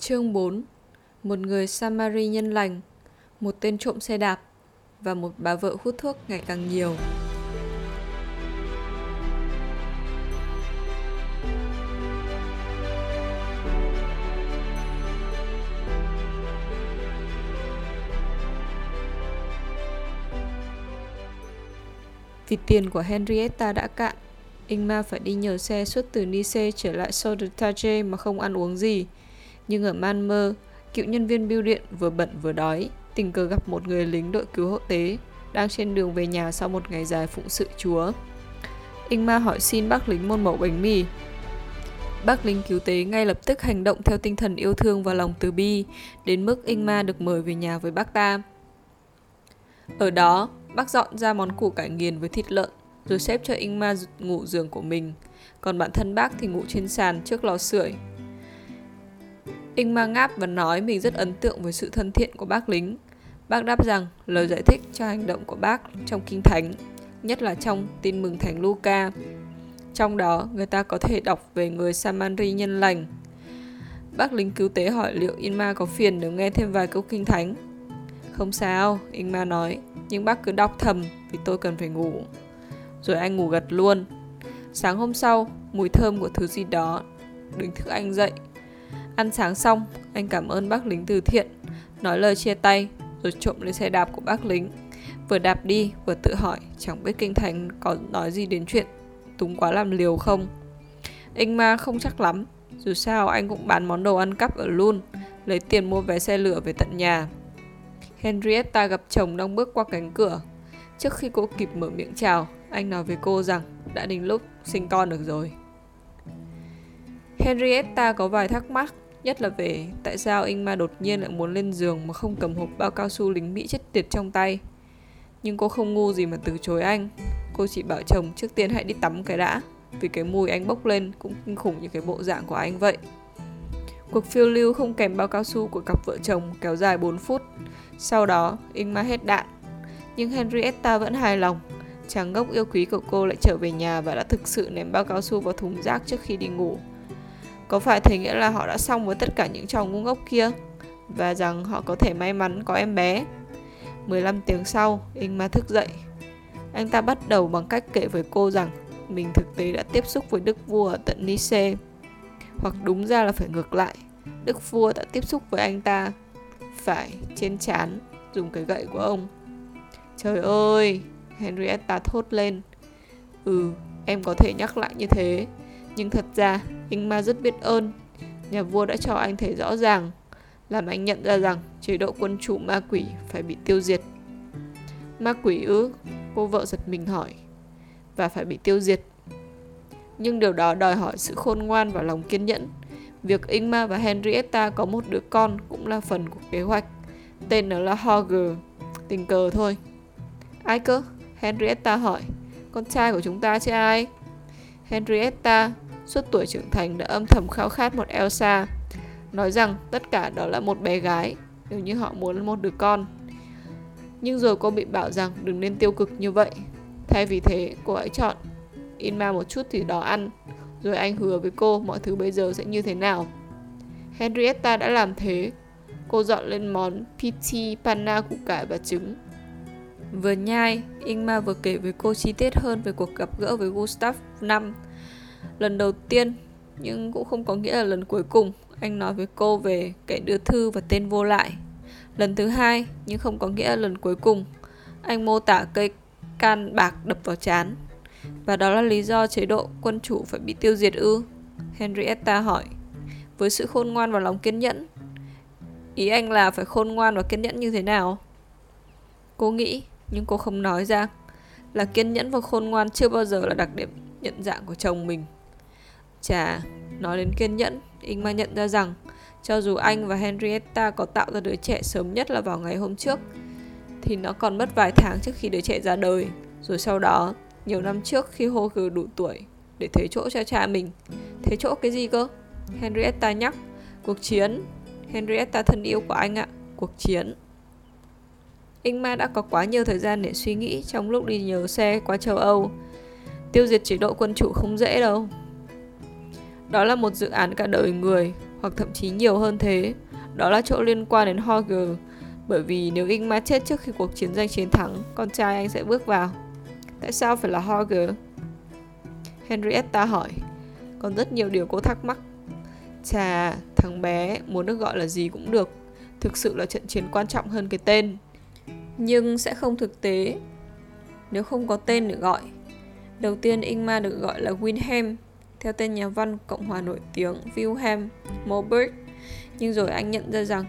Chương 4 Một người Samari nhân lành, Một tên trộm xe đạp Và một bà vợ hút thuốc ngày càng nhiều Vì tiền của Henrietta đã cạn Ingmar phải đi nhờ xe suốt từ Nice trở lại Sodertage mà không ăn uống gì. Nhưng ở Malmö, cựu nhân viên bưu điện vừa bận vừa đói, tình cờ gặp một người lính đội cứu hộ tế đang trên đường về nhà sau một ngày dài phụng sự chúa. Ingma hỏi xin bác lính một mẩu bánh mì. Bác lính cứu tế ngay lập tức hành động theo tinh thần yêu thương và lòng từ bi, đến mức Ingma được mời về nhà với bác ta. Ở đó, bác dọn ra món củ cải nghiền với thịt lợn, rồi xếp cho Ingma ngủ giường của mình, còn bản thân bác thì ngủ trên sàn trước lò sưởi. Ingmar ngáp và nói mình rất ấn tượng với sự thân thiện của bác lính. Bác đáp rằng lời giải thích cho hành động của bác trong kinh thánh, nhất là trong tin mừng thánh Luca. Trong đó, người ta có thể đọc về người Samari nhân lành. Bác lính cứu tế hỏi liệu Inma có phiền nếu nghe thêm vài câu kinh thánh. Không sao, Inma nói, nhưng bác cứ đọc thầm vì tôi cần phải ngủ rồi anh ngủ gật luôn. Sáng hôm sau, mùi thơm của thứ gì đó đứng thức anh dậy. Ăn sáng xong, anh cảm ơn bác lính từ thiện, nói lời chia tay, rồi trộm lên xe đạp của bác lính. Vừa đạp đi, vừa tự hỏi chẳng biết kinh thành có nói gì đến chuyện túng quá làm liều không. Anh ma không chắc lắm, dù sao anh cũng bán món đồ ăn cắp ở luôn, lấy tiền mua vé xe lửa về tận nhà. Henrietta gặp chồng đang bước qua cánh cửa. Trước khi cô kịp mở miệng chào, anh nói với cô rằng đã đến lúc sinh con được rồi. Henrietta có vài thắc mắc, nhất là về tại sao Ingmar đột nhiên lại muốn lên giường mà không cầm hộp bao cao su lính Mỹ chết tiệt trong tay. Nhưng cô không ngu gì mà từ chối anh. Cô chỉ bảo chồng trước tiên hãy đi tắm cái đã, vì cái mùi anh bốc lên cũng kinh khủng như cái bộ dạng của anh vậy. Cuộc phiêu lưu không kèm bao cao su của cặp vợ chồng kéo dài 4 phút. Sau đó, Ingmar hết đạn. Nhưng Henrietta vẫn hài lòng Chàng ngốc yêu quý của cô lại trở về nhà và đã thực sự ném bao cao su vào thùng rác trước khi đi ngủ. Có phải thế nghĩa là họ đã xong với tất cả những trò ngu ngốc kia và rằng họ có thể may mắn có em bé? 15 tiếng sau, Inma thức dậy. Anh ta bắt đầu bằng cách kể với cô rằng mình thực tế đã tiếp xúc với đức vua ở tận Nice. Hoặc đúng ra là phải ngược lại, đức vua đã tiếp xúc với anh ta phải trên chán dùng cái gậy của ông. Trời ơi, Henrietta thốt lên. Ừ, em có thể nhắc lại như thế. Nhưng thật ra, Ingmar rất biết ơn. Nhà vua đã cho anh thấy rõ ràng, làm anh nhận ra rằng chế độ quân chủ ma quỷ phải bị tiêu diệt. Ma quỷ ư? Cô vợ giật mình hỏi. Và phải bị tiêu diệt. Nhưng điều đó đòi hỏi sự khôn ngoan và lòng kiên nhẫn. Việc Ingmar và Henrietta có một đứa con cũng là phần của kế hoạch. Tên nó là Hogger. Tình cờ thôi. Ai cơ? Henrietta hỏi, con trai của chúng ta chứ ai? Henrietta, suốt tuổi trưởng thành đã âm thầm khao khát một Elsa, nói rằng tất cả đó là một bé gái, nếu như họ muốn một đứa con. Nhưng rồi cô bị bảo rằng đừng nên tiêu cực như vậy. Thay vì thế, cô hãy chọn Inma một chút thì đó ăn, rồi anh hứa với cô mọi thứ bây giờ sẽ như thế nào. Henrietta đã làm thế. Cô dọn lên món piti panna củ cải và trứng Vừa nhai, Ingmar vừa kể với cô chi tiết hơn về cuộc gặp gỡ với Gustav năm. Lần đầu tiên, nhưng cũng không có nghĩa là lần cuối cùng, anh nói với cô về kẻ đưa thư và tên vô lại. Lần thứ hai, nhưng không có nghĩa là lần cuối cùng, anh mô tả cây can bạc đập vào chán. Và đó là lý do chế độ quân chủ phải bị tiêu diệt ư? Henrietta hỏi. Với sự khôn ngoan và lòng kiên nhẫn. Ý anh là phải khôn ngoan và kiên nhẫn như thế nào? Cô nghĩ nhưng cô không nói ra là kiên nhẫn và khôn ngoan chưa bao giờ là đặc điểm nhận dạng của chồng mình. Chà, nói đến kiên nhẫn, Ingmar nhận ra rằng cho dù anh và Henrietta có tạo ra đứa trẻ sớm nhất là vào ngày hôm trước, thì nó còn mất vài tháng trước khi đứa trẻ ra đời. Rồi sau đó, nhiều năm trước khi Hoger đủ tuổi để thế chỗ cho cha mình. Thế chỗ cái gì cơ? Henrietta nhắc. Cuộc chiến. Henrietta thân yêu của anh ạ. Cuộc chiến. Ingmar đã có quá nhiều thời gian để suy nghĩ trong lúc đi nhờ xe qua châu Âu. Tiêu diệt chế độ quân chủ không dễ đâu. Đó là một dự án cả đời người, hoặc thậm chí nhiều hơn thế. Đó là chỗ liên quan đến Holger, bởi vì nếu Ingmar chết trước khi cuộc chiến tranh chiến thắng, con trai anh sẽ bước vào. Tại sao phải là Holger? Henrietta hỏi. Còn rất nhiều điều cô thắc mắc. Chà, thằng bé muốn được gọi là gì cũng được. Thực sự là trận chiến quan trọng hơn cái tên. Nhưng sẽ không thực tế nếu không có tên để gọi. Đầu tiên Ingmar được gọi là Wilhelm, theo tên nhà văn Cộng hòa nổi tiếng Wilhelm Moberg. Nhưng rồi anh nhận ra rằng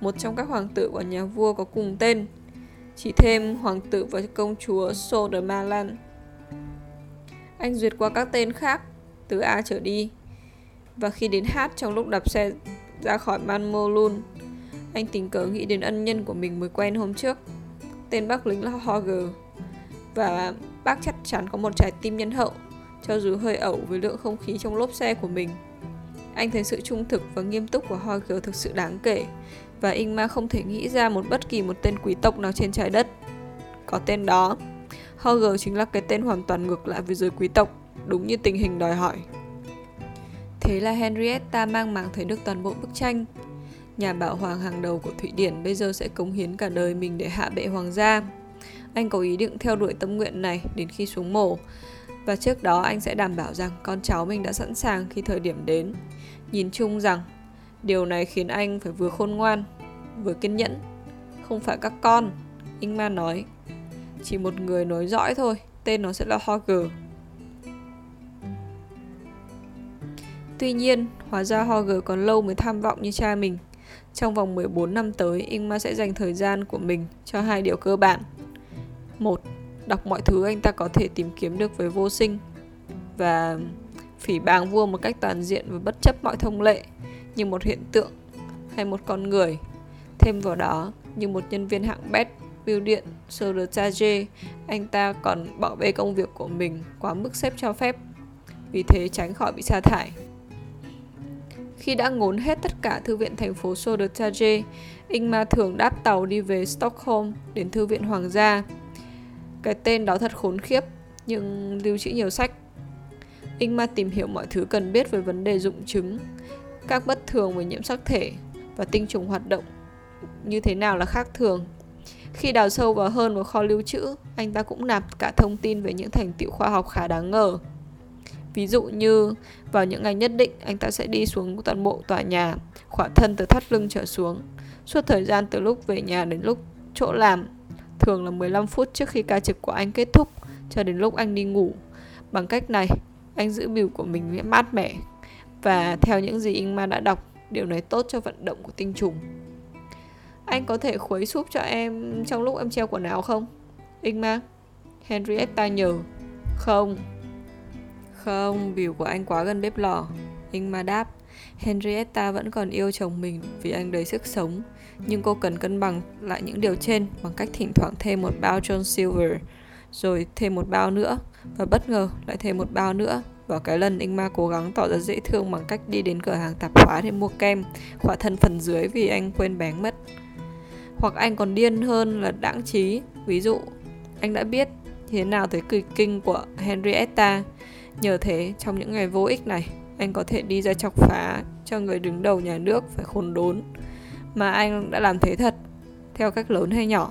một trong các hoàng tử của nhà vua có cùng tên, chỉ thêm hoàng tử và công chúa Sodermalan. Anh duyệt qua các tên khác, từ A trở đi. Và khi đến hát trong lúc đạp xe ra khỏi Manmolun, anh tình cờ nghĩ đến ân nhân của mình mới quen hôm trước. Tên bác lính là Hoger và bác chắc chắn có một trái tim nhân hậu, cho dù hơi ẩu với lượng không khí trong lốp xe của mình. Anh thấy sự trung thực và nghiêm túc của Hoger thực sự đáng kể, và Ingmar không thể nghĩ ra một bất kỳ một tên quý tộc nào trên trái đất. Có tên đó, Hoger chính là cái tên hoàn toàn ngược lại với giới quý tộc, đúng như tình hình đòi hỏi. Thế là Henrietta mang màng thấy được toàn bộ bức tranh. Nhà bảo hoàng hàng đầu của Thụy Điển bây giờ sẽ cống hiến cả đời mình để hạ bệ hoàng gia. Anh có ý định theo đuổi tâm nguyện này đến khi xuống mổ và trước đó anh sẽ đảm bảo rằng con cháu mình đã sẵn sàng khi thời điểm đến. Nhìn chung rằng điều này khiến anh phải vừa khôn ngoan, vừa kiên nhẫn. Không phải các con, Ingmar nói. Chỉ một người nối dõi thôi, tên nó sẽ là Hoger. Tuy nhiên, hóa ra Hoger còn lâu mới tham vọng như cha mình. Trong vòng 14 năm tới, Ingmar sẽ dành thời gian của mình cho hai điều cơ bản – một đọc mọi thứ anh ta có thể tìm kiếm được với vô sinh. Và phỉ báng vua một cách toàn diện và bất chấp mọi thông lệ như một hiện tượng hay một con người. Thêm vào đó như một nhân viên hạng bét bưu điện Sodertage anh ta còn bỏ bê công việc của mình quá mức xếp cho phép vì thế tránh khỏi bị sa thải. Khi đã ngốn hết tất cả thư viện thành phố Sodertage, Ingmar thường đáp tàu đi về Stockholm đến thư viện hoàng gia cái tên đó thật khốn khiếp, nhưng lưu trữ nhiều sách. Inma tìm hiểu mọi thứ cần biết về vấn đề dụng chứng, các bất thường về nhiễm sắc thể và tinh trùng hoạt động như thế nào là khác thường. Khi đào sâu vào hơn vào kho lưu trữ, anh ta cũng nạp cả thông tin về những thành tựu khoa học khá đáng ngờ. Ví dụ như vào những ngày nhất định anh ta sẽ đi xuống toàn bộ tòa nhà, khỏa thân từ thắt lưng trở xuống. Suốt thời gian từ lúc về nhà đến lúc chỗ làm, thường là 15 phút trước khi ca trực của anh kết thúc cho đến lúc anh đi ngủ. Bằng cách này, anh giữ biểu của mình mát mẻ và theo những gì Inma đã đọc, điều này tốt cho vận động của tinh trùng. Anh có thể khuấy súp cho em trong lúc em treo quần áo không? Inma, Henrietta nhờ. Không. Không, biểu của anh quá gần bếp lò. Inma đáp. Henrietta vẫn còn yêu chồng mình vì anh đầy sức sống nhưng cô cần cân bằng lại những điều trên bằng cách thỉnh thoảng thêm một bao John Silver, rồi thêm một bao nữa, và bất ngờ lại thêm một bao nữa. Vào cái lần Ingmar cố gắng tỏ ra dễ thương bằng cách đi đến cửa hàng tạp hóa để mua kem, khỏa thân phần dưới vì anh quên bén mất. Hoặc anh còn điên hơn là đãng trí, ví dụ, anh đã biết thế nào tới kỳ kinh của Henrietta. Nhờ thế, trong những ngày vô ích này, anh có thể đi ra chọc phá cho người đứng đầu nhà nước phải khôn đốn mà anh đã làm thế thật, theo cách lớn hay nhỏ.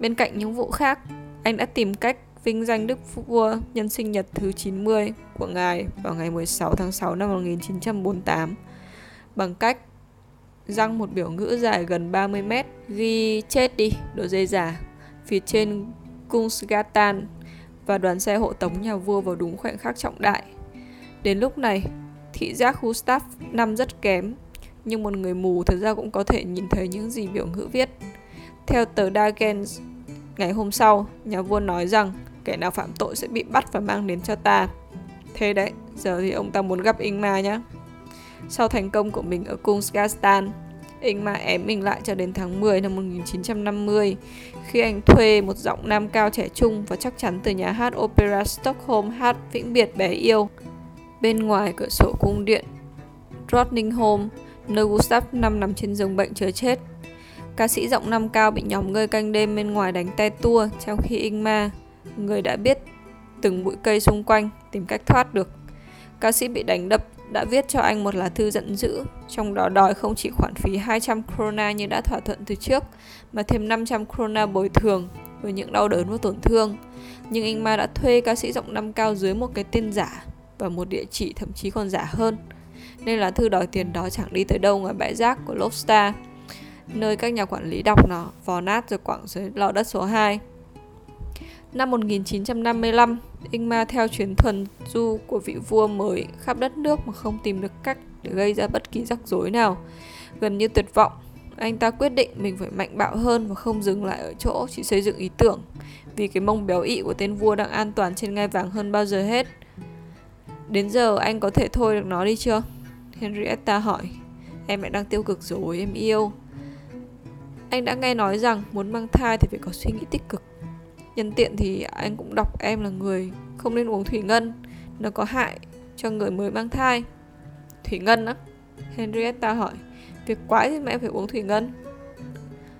Bên cạnh những vụ khác, anh đã tìm cách vinh danh Đức Vua nhân sinh nhật thứ 90 của ngài vào ngày 16 tháng 6 năm 1948 bằng cách răng một biểu ngữ dài gần 30 mét ghi chết đi đồ dây giả phía trên Kungsgatan và đoàn xe hộ tống nhà vua vào đúng khoảnh khắc trọng đại. Đến lúc này, thị giác Gustav năm rất kém nhưng một người mù thực ra cũng có thể nhìn thấy những gì biểu ngữ viết. Theo tờ Dagens ngày hôm sau, nhà vua nói rằng kẻ nào phạm tội sẽ bị bắt và mang đến cho ta. Thế đấy, giờ thì ông ta muốn gặp Ingmar nhé. Sau thành công của mình ở Kungsgastan, Ingmar ém mình lại cho đến tháng 10 năm 1950 khi anh thuê một giọng nam cao trẻ trung và chắc chắn từ nhà hát Opera Stockholm hát vĩnh biệt bé yêu. Bên ngoài cửa sổ cung điện Drottningholm, nơi Gustav 5 nằm trên giường bệnh chờ chết. Ca sĩ giọng năm cao bị nhóm người canh đêm bên ngoài đánh te tua trong khi Ingmar, người đã biết từng bụi cây xung quanh, tìm cách thoát được. Ca sĩ bị đánh đập đã viết cho anh một lá thư giận dữ, trong đó đòi không chỉ khoản phí 200 krona như đã thỏa thuận từ trước, mà thêm 500 krona bồi thường với những đau đớn và tổn thương. Nhưng Ingmar đã thuê ca sĩ giọng năm cao dưới một cái tên giả và một địa chỉ thậm chí còn giả hơn. Nên lá thư đòi tiền đó chẳng đi tới đâu ngoài bãi rác của Lobstar, nơi các nhà quản lý đọc nó vò nát rồi quẳng dưới lò đất số 2. Năm 1955, Ingmar theo chuyến thuần du của vị vua mới khắp đất nước mà không tìm được cách để gây ra bất kỳ rắc rối nào. Gần như tuyệt vọng, anh ta quyết định mình phải mạnh bạo hơn và không dừng lại ở chỗ chỉ xây dựng ý tưởng vì cái mông béo ị của tên vua đang an toàn trên ngai vàng hơn bao giờ hết. Đến giờ anh có thể thôi được nó đi chưa? Henrietta hỏi. Em lại đang tiêu cực rồi, em yêu. Anh đã nghe nói rằng muốn mang thai thì phải có suy nghĩ tích cực. Nhân tiện thì anh cũng đọc em là người không nên uống thủy ngân. Nó có hại cho người mới mang thai. Thủy ngân á? Henrietta hỏi. Việc quái gì mà em phải uống thủy ngân.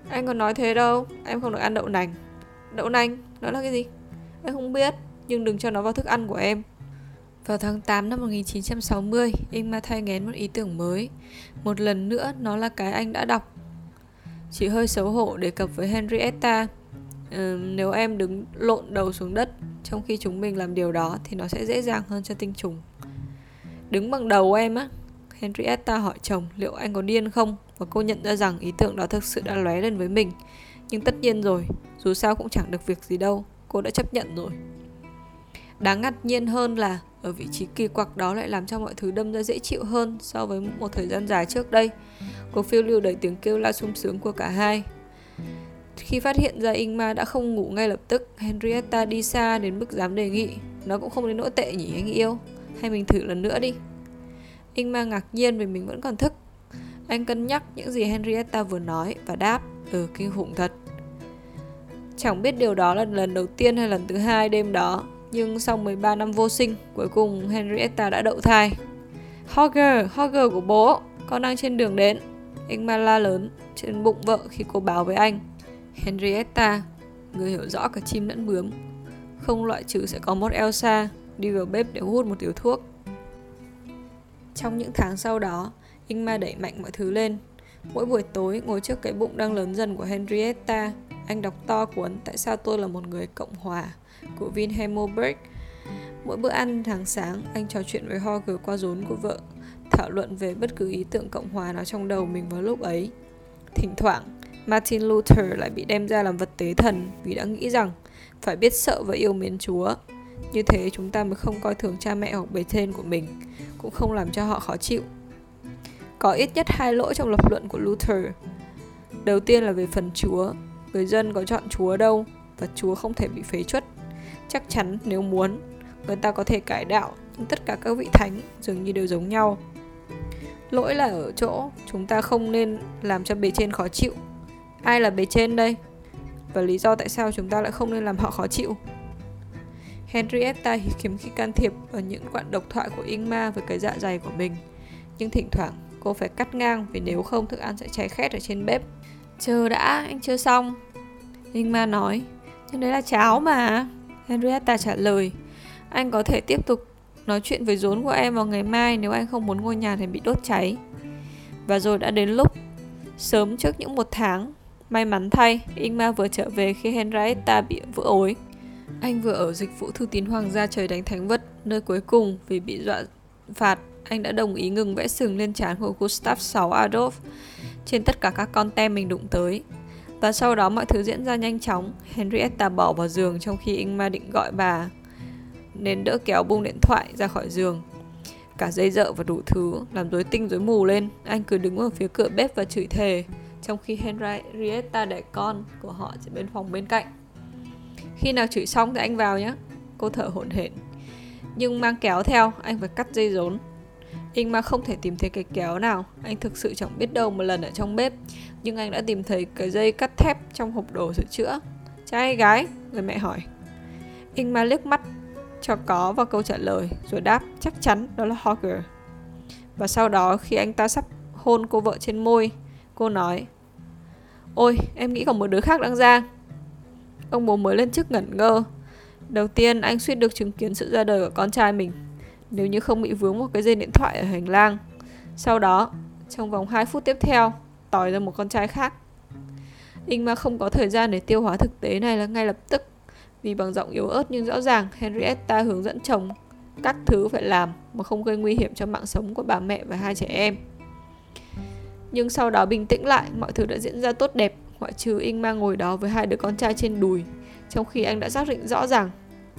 Anh còn nói thế đâu Em không được ăn đậu nành. Đậu nành, nó là cái gì? Em không biết Nhưng đừng cho nó vào thức ăn của em vào tháng 8 năm 1960, Ingmar thay ngén một ý tưởng mới. Một lần nữa, nó là cái anh đã đọc. Chỉ hơi xấu hổ đề cập với Henrietta, Ừ, nếu em đứng lộn đầu xuống đất trong khi chúng mình làm điều đó thì nó sẽ dễ dàng hơn cho tinh trùng đứng bằng đầu em á Henrietta hỏi chồng liệu anh có điên không và cô nhận ra rằng ý tưởng đó thực sự đã lóe lên với mình nhưng tất nhiên rồi dù sao cũng chẳng được việc gì đâu cô đã chấp nhận rồi đáng ngạc nhiên hơn là ở vị trí kỳ quặc đó lại làm cho mọi thứ đâm ra dễ chịu hơn so với một thời gian dài trước đây cuộc phiêu lưu đầy tiếng kêu la sung sướng của cả hai khi phát hiện ra Ingmar đã không ngủ ngay lập tức, Henrietta đi xa đến mức dám đề nghị. Nó cũng không đến nỗi tệ nhỉ anh yêu. Hay mình thử lần nữa đi. Ingmar ngạc nhiên vì mình vẫn còn thức. Anh cân nhắc những gì Henrietta vừa nói và đáp, ừ kinh khủng thật. Chẳng biết điều đó là lần đầu tiên hay lần thứ hai đêm đó, nhưng sau 13 năm vô sinh, cuối cùng Henrietta đã đậu thai. Hogger, Hogger của bố, con đang trên đường đến. Ingmar la lớn trên bụng vợ khi cô báo với anh. Henrietta, người hiểu rõ cả chim lẫn bướm. Không loại trừ sẽ có một Elsa đi vào bếp để hút một tiểu thuốc. Trong những tháng sau đó, Ingmar đẩy mạnh mọi thứ lên. Mỗi buổi tối ngồi trước cái bụng đang lớn dần của Henrietta, anh đọc to cuốn Tại sao tôi là một người Cộng hòa của Wilhelm Moberg. Mỗi bữa ăn hàng sáng, anh trò chuyện với Horger qua rốn của vợ, thảo luận về bất cứ ý tưởng Cộng hòa nào trong đầu mình vào lúc ấy. Thỉnh thoảng, Martin Luther lại bị đem ra làm vật tế thần vì đã nghĩ rằng phải biết sợ và yêu mến Chúa. Như thế chúng ta mới không coi thường cha mẹ hoặc bề trên của mình, cũng không làm cho họ khó chịu. Có ít nhất hai lỗi trong lập luận của Luther. Đầu tiên là về phần Chúa, người dân có chọn Chúa đâu và Chúa không thể bị phế chuất. Chắc chắn nếu muốn, người ta có thể cải đạo, nhưng tất cả các vị thánh dường như đều giống nhau. Lỗi là ở chỗ chúng ta không nên làm cho bề trên khó chịu. Ai là bề trên đây? Và lý do tại sao chúng ta lại không nên làm họ khó chịu? Henrietta hiếm khi can thiệp vào những đoạn độc thoại của Ingma với cái dạ dày của mình. Nhưng thỉnh thoảng cô phải cắt ngang vì nếu không thức ăn sẽ cháy khét ở trên bếp chờ đã anh chưa xong. Ma nói nhưng đấy là cháo mà. Henrietta trả lời anh có thể tiếp tục nói chuyện với rốn của em vào ngày mai nếu anh không muốn ngôi nhà này bị đốt cháy. Và rồi đã đến lúc sớm trước những một tháng May mắn thay, Ingmar vừa trở về khi Henrietta bị vỡ ối. Anh vừa ở dịch vụ thư tín hoàng gia trời đánh thánh vật, nơi cuối cùng vì bị dọa phạt, anh đã đồng ý ngừng vẽ sừng lên trán của Gustav VI Adolf trên tất cả các con tem mình đụng tới. Và sau đó mọi thứ diễn ra nhanh chóng, Henrietta bỏ vào giường trong khi Ingmar định gọi bà nên đỡ kéo bung điện thoại ra khỏi giường. Cả dây dợ và đủ thứ, làm rối tinh rối mù lên, anh cứ đứng ở phía cửa bếp và chửi thề trong khi Henrietta đẻ con của họ sẽ bên phòng bên cạnh. Khi nào chửi xong thì anh vào nhé. Cô thở hổn hển. Nhưng mang kéo theo, anh phải cắt dây rốn. Anh mà không thể tìm thấy cái kéo nào, Anh thực sự chẳng biết đâu một lần ở trong bếp. Nhưng anh đã tìm thấy cái dây cắt thép trong hộp đồ sửa chữa. Trai hay gái? Người mẹ hỏi. Anh mà liếc mắt cho có vào câu trả lời, Rồi đáp, chắc chắn đó là Hogger Và sau đó khi anh ta sắp hôn cô vợ trên môi, Cô nói, Ôi, em nghĩ còn một đứa khác đang ra. Ông bố mới lên chức ngẩn ngơ. Đầu tiên, anh suýt được chứng kiến sự ra đời của con trai mình nếu như không bị vướng một cái dây điện thoại ở hành lang. Sau đó, trong vòng 2 phút tiếp theo, tỏi ra một con trai khác. Ingmar không có thời gian để tiêu hóa thực tế này là ngay lập tức vì bằng giọng yếu ớt nhưng rõ ràng Henrietta hướng dẫn chồng các thứ phải làm mà không gây nguy hiểm cho mạng sống của bà mẹ và hai trẻ em. Nhưng sau đó bình tĩnh lại, mọi thứ đã diễn ra tốt đẹp, ngoại trừ Ingmar ngồi đó với hai đứa con trai trên đùi, trong khi anh đã xác định rõ ràng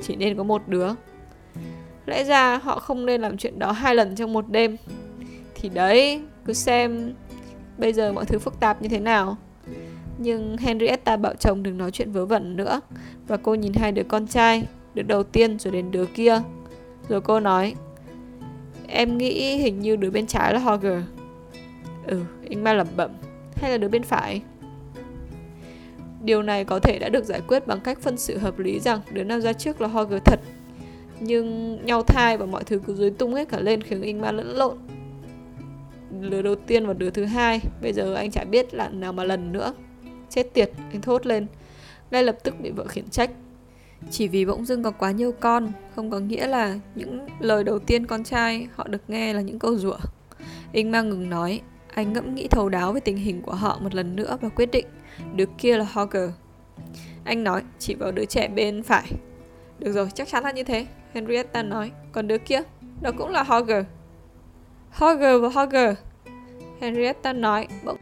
chỉ nên có một đứa. Lẽ ra họ không nên làm chuyện đó hai lần trong một đêm. Thì đấy, cứ xem bây giờ mọi thứ phức tạp như thế nào. Nhưng Henrietta bảo chồng đừng nói chuyện vớ vẩn nữa. Và cô nhìn hai đứa con trai Đứa đầu tiên rồi đến đứa kia. Rồi cô nói Em nghĩ hình như đứa bên trái là Hogger. Ừ, anh ma lẩm bẩm Hay là đứa bên phải? Điều này có thể đã được giải quyết bằng cách phân sự hợp lý rằng đứa nào ra trước là Hogger thật. Nhưng nhau thai và mọi thứ cứ dối tung hết cả lên khiến Ingmar lẫn lộn. Đứa đầu tiên và đứa thứ hai Bây giờ anh chả biết là nào mà lần nữa. Chết tiệt, anh thốt lên. Ngay lập tức bị vợ khiển trách. Chỉ vì bỗng dưng có quá nhiều con Không có nghĩa là những lời đầu tiên con trai họ được nghe là những câu rủa. Anh mang ngừng nói. Anh ngẫm nghĩ thấu đáo về tình hình của họ một lần nữa và quyết định. Đứa kia là Hogger Anh nói chỉ vào đứa trẻ bên phải. Được rồi, chắc chắn là như thế Henrietta nói. Còn đứa kia, đó cũng là Hogger. Hogger và Hogger. Henrietta nói bỗng